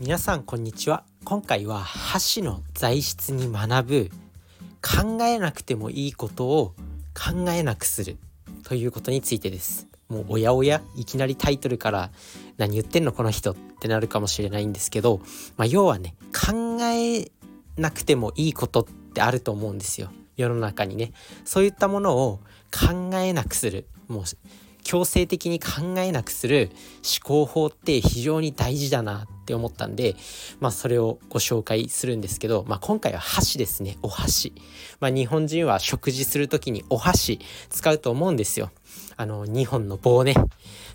皆さんこんにちは。今回は箸の材質に学ぶ考えなくてもいいことを考えなくするということについてです。もうおやおやいきなりタイトルから何言ってんのこの人ってなるかもしれないんですけど、まあ、要はね考えなくてもいいことってあると思うんですよ。世の中にね。そういったものを考えなくする。もう強制的に考えなくする思考法って非常に大事だなっって思ったんで、まあそれをご紹介するんですけど、まあ今回は箸ですね、お箸。まあ日本人は食事する時にお箸使うと思うんですよ。あの、2本の棒ね、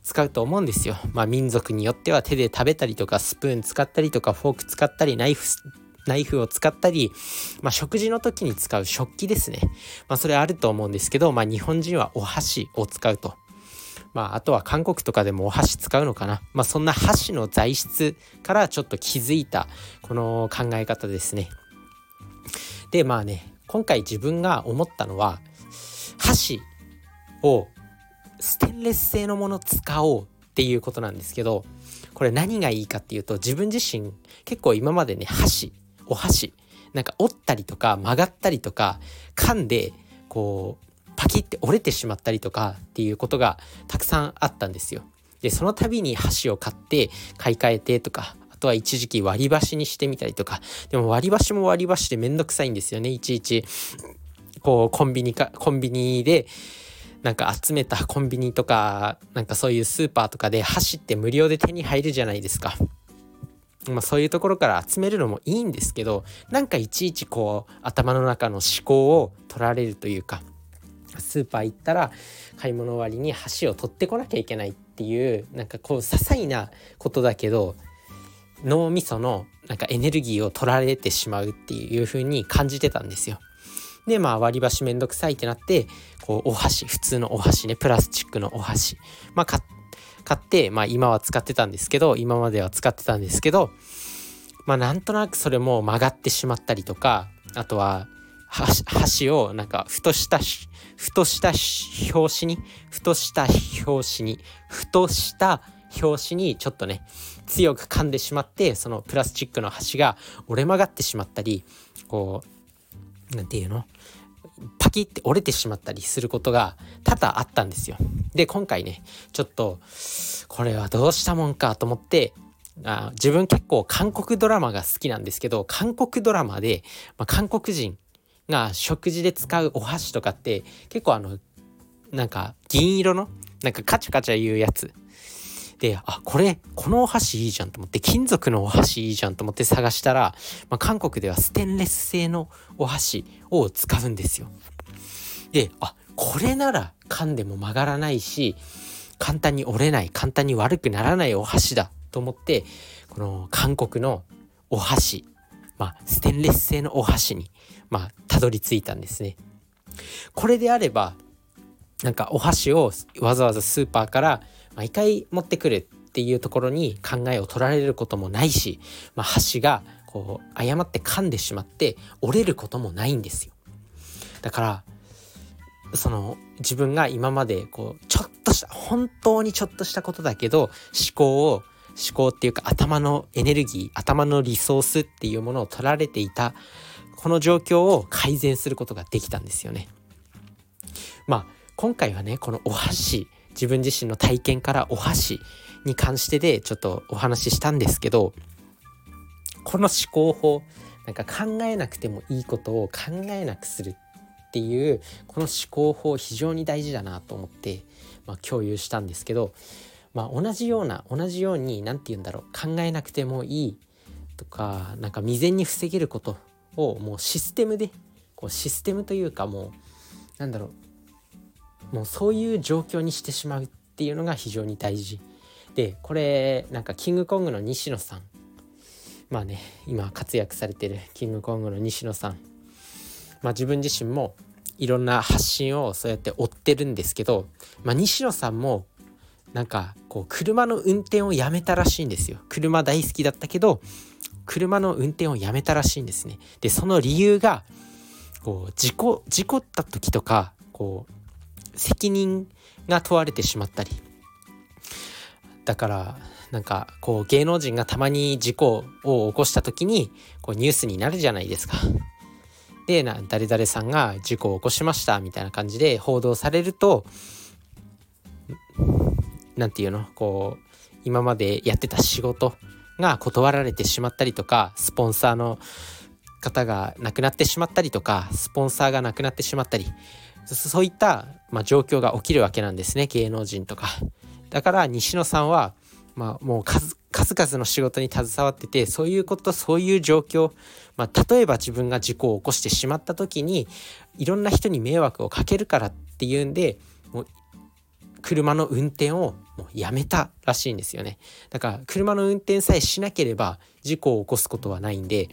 使うと思うんですよ。まあ民族によっては手で食べたりとか、スプーン使ったりとか、フォーク使ったり、ナイフナイフを使ったり、まあ、食事の時に使う食器ですね。まあ、それあると思うんですけど、まあ、日本人はお箸を使うと。まあ、あとは韓国とかでもお箸使うのかな。まあ、そんな箸の材質からちょっと気づいたこの考え方ですね。で、まあね、今回自分が思ったのは、箸をステンレス製のもの使おうっていうことなんですけど、これ何がいいかっていうと、自分自身結構今までね、箸、お箸、なんか折ったりとか曲がったりとか、噛んで、こう、パキって折れてしまったりとかっていうことがたくさんあったんですよ。でその度に箸を買って買い替えてとかあとは一時期割り箸にしてみたりとかでも割り箸も割り箸でめんどくさいんですよねいちいちこうコンビニかコンビニでなんか集めたコンビニとかなんかそういうスーパーとかで箸って無料で手に入るじゃないですか。まあ、そういうところから集めるのもいいんですけどなんかいちいちこう頭の中の思考を取られるというかスーパー行ったら買い物終わりに箸を取ってこなきゃいけないっていうなんかこう些細なことだけど脳みそのなんかエネルギーを取られてしまうっていう風に感じてたんですよ。でまあ割り箸めんどくさいってなってこうお箸普通のお箸ねプラスチックのお箸まあ買って、まあ、今は使ってたんですけど今までは使ってたんですけどまあなんとなくそれも曲がってしまったりとかあとは箸をなんかふとしたふとした表紙にふとした表紙にふとした表紙にちょっとね強く噛んでしまってそのプラスチックの端が折れ曲がってしまったりこう何て言うの？パキって折れてしまったりすることが多々あったんですよ。で今回ねちょっとこれはどうしたもんかと思ってあ自分結構韓国ドラマが好きなんですけど韓国ドラマで、まあ、韓国人が食事で使うお箸とかって結構あのなんか銀色のなんかカチャカチャ言うやつであこれこのお箸いいじゃんと思って金属のお箸いいじゃんと思って探したら、まあ、韓国ではステンレス製のお箸を使うんですよ。であこれなら噛んでも曲がらないし簡単に折れない簡単に悪くならないお箸だと思ってこの韓国のお箸まあステンレス製のお箸にまあ、たどり着いたんですね。これであればなんかお箸をわざわざスーパーから毎回持ってくるっていうところに考えを取られることもないし、まあ、箸がこう誤って噛んでしまって折れることもないんですよ。だからその自分が今までこうちょっとした本当にちょっとしたことだけど思考を思考っていうか頭のエネルギー頭のリソースっていうものを取られていたこの状況を改善することができたんですよね。まあ今回はねこのお箸自分自身の体験からお箸に関してでちょっとお話ししたんですけどこの思考法なんか考えなくてもいいことを考えなくするっていうこの思考法非常に大事だなと思って、まあ、共有したんですけど、まあ、同じような同じように何て言うんだろう考えなくてもいいとかなんか未然に防げることをもうシステムでこうシステムというかもうなんだろうもうそういう状況にしてしまうっていうのが非常に大事。でこれなんかキングコングの西野さんまあね今活躍されてるキングコングの西野さんまあ自分自身もいろんな発信をそうやって追ってるんですけど、まあ、西野さんもなんかこう車の運転をやめたらしいんですよ車大好きだったけど車の運転をやめたらしいんですね。でその理由がこう事故事故った時とかこう責任が問われてしまったりだからなんかこう芸能人がたまに事故を起こした時にこうニュースになるじゃないですか。でな誰々さんが事故を起こしましたみたいな感じで報道されると何て言うの？こう今までやってた仕事が断られてしまったりとかスポンサーの方が亡くなってしまったりとかスポンサーが亡くなってしまったりそういった、まあ、状況が起きるわけなんですね芸能人とか。だから西野さんは、まあ、もう数々の仕事に携わっててそういうことそういう状況、まあ、例えば自分が事故を起こしてしまった時にいろんな人に迷惑をかけるからっていうんでもう車の運転をもうやめたらしいんですよね。だから車の運転さえしなければ事故を起こすことはないんで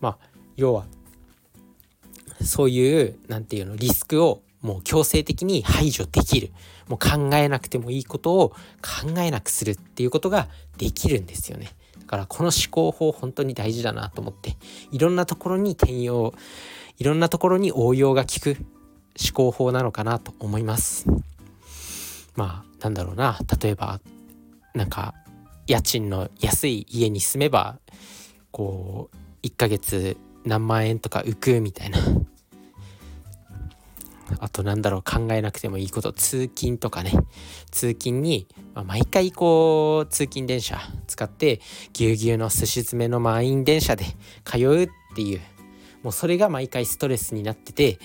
まあ要はそういう何て言うのリスクをもう強制的に排除できる。もう考えなくてもいいことを考えなくするっていうことができるんですよね。だからこの思考法本当に大事だなと思っていろんなところに転用いろんなところに応用が効く思考法なのかなと思います。まあなんだろうな。例えばなんか家賃の安い家に住めばこう1ヶ月何万円とか浮くみたいな。あとなんだろう考えなくてもいいこと通勤とかね。通勤に、まあ、毎回こう通勤電車使ってぎゅうぎゅうのすし詰めの満員電車で通うっていう。もうそれが毎回ストレスになってて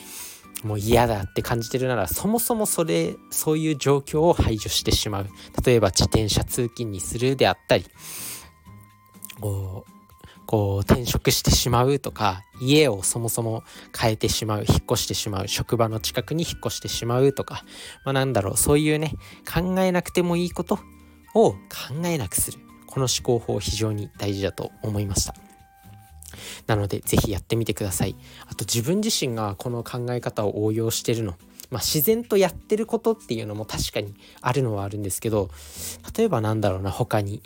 もう嫌だって感じてるならそもそもそれそういう状況を排除してしまう。例えば自転車通勤にするであったりこうこう転職してしまうとか家をそもそも変えてしまう引っ越してしまう職場の近くに引っ越してしまうとか、まあ、なんだろうそういうね考えなくてもいいことを考えなくする。この思考法非常に大事だと思いました。なので是非やってみてください。あと自分自身がこの考え方を応用してるの。まあ、自然とやってることっていうのも確かにあるのはあるんですけど例えばなんだろうな他に。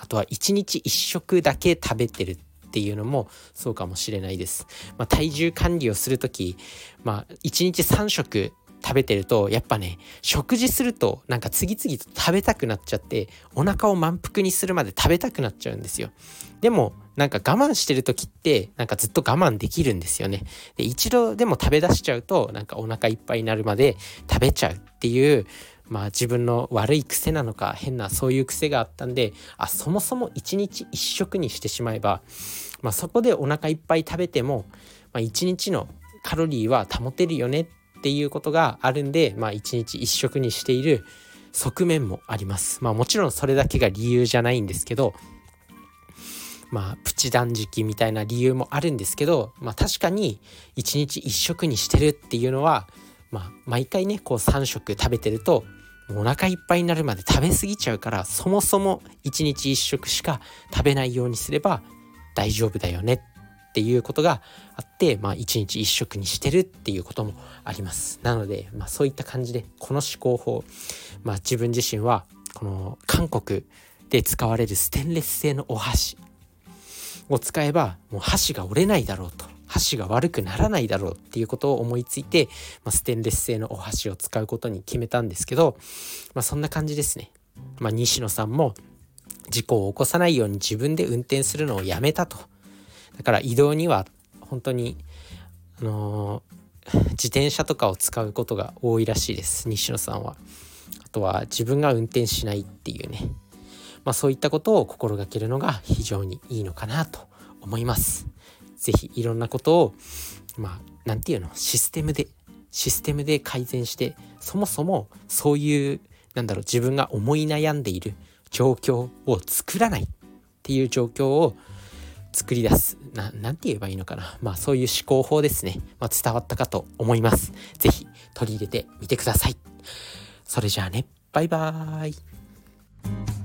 あとは1日1食だけ食べてるっていうのもそうかもしれないです。まあ、体重管理をする時、まあ、1日3食食べてるとやっぱね食事するとなんか次々と食べたくなっちゃってお腹を満腹にするまで食べたくなっちゃうんですよ。でもなんか我慢してる時ってなんかずっと我慢できるんですよね。で一度でも食べ出しちゃうとなんかお腹いっぱいになるまで食べちゃうっていうまあ自分の悪い癖なのか変なそういう癖があったんであそもそも1日1食にしてしまえば、まあ、そこでお腹いっぱい食べても、まあ、1日のカロリーは保てるよねっていうことがあるんで、まあ、1日1食にしている側面もあります。まあもちろんそれだけが理由じゃないんですけどまあプチ断食みたいな理由もあるんですけど、まあ、確かに1日1食にしてるっていうのはまあ毎回ねこう3食食べてるとお腹いっぱいになるまで食べ過ぎちゃうからそもそも1日1食しか食べないようにすれば大丈夫だよねっていうことがあって、まあ、1日1食にしてるっていうこともありますなので、まあ、そういった感じでこの思考法、まあ、自分自身はこの韓国で使われるステンレス製のお箸を使えばもう箸が折れないだろうと箸が悪くならないだろうっていうことを思いついて、まあ、ステンレス製のお箸を使うことに決めたんですけど、まあ、そんな感じですね。まあ、西野さんも事故を起こさないように自分で運転するのをやめたと。だから移動には本当に、あのー、自転車とかを使うことが多いらしいです西野さんは。あとは自分が運転しないっていうね。まあそういったことを心がけるのが非常にいいのかなと思います。是非いろんなことをまあ何て言うの？システムでシステムで改善してそもそもそういうなんだろう自分が思い悩んでいる状況を作らないっていう状況を作り出すななんて言えばいいのかな。まあそういう思考法ですね、まあ、伝わったかと思います。是非取り入れてみてください。それじゃあね。バイバーイ。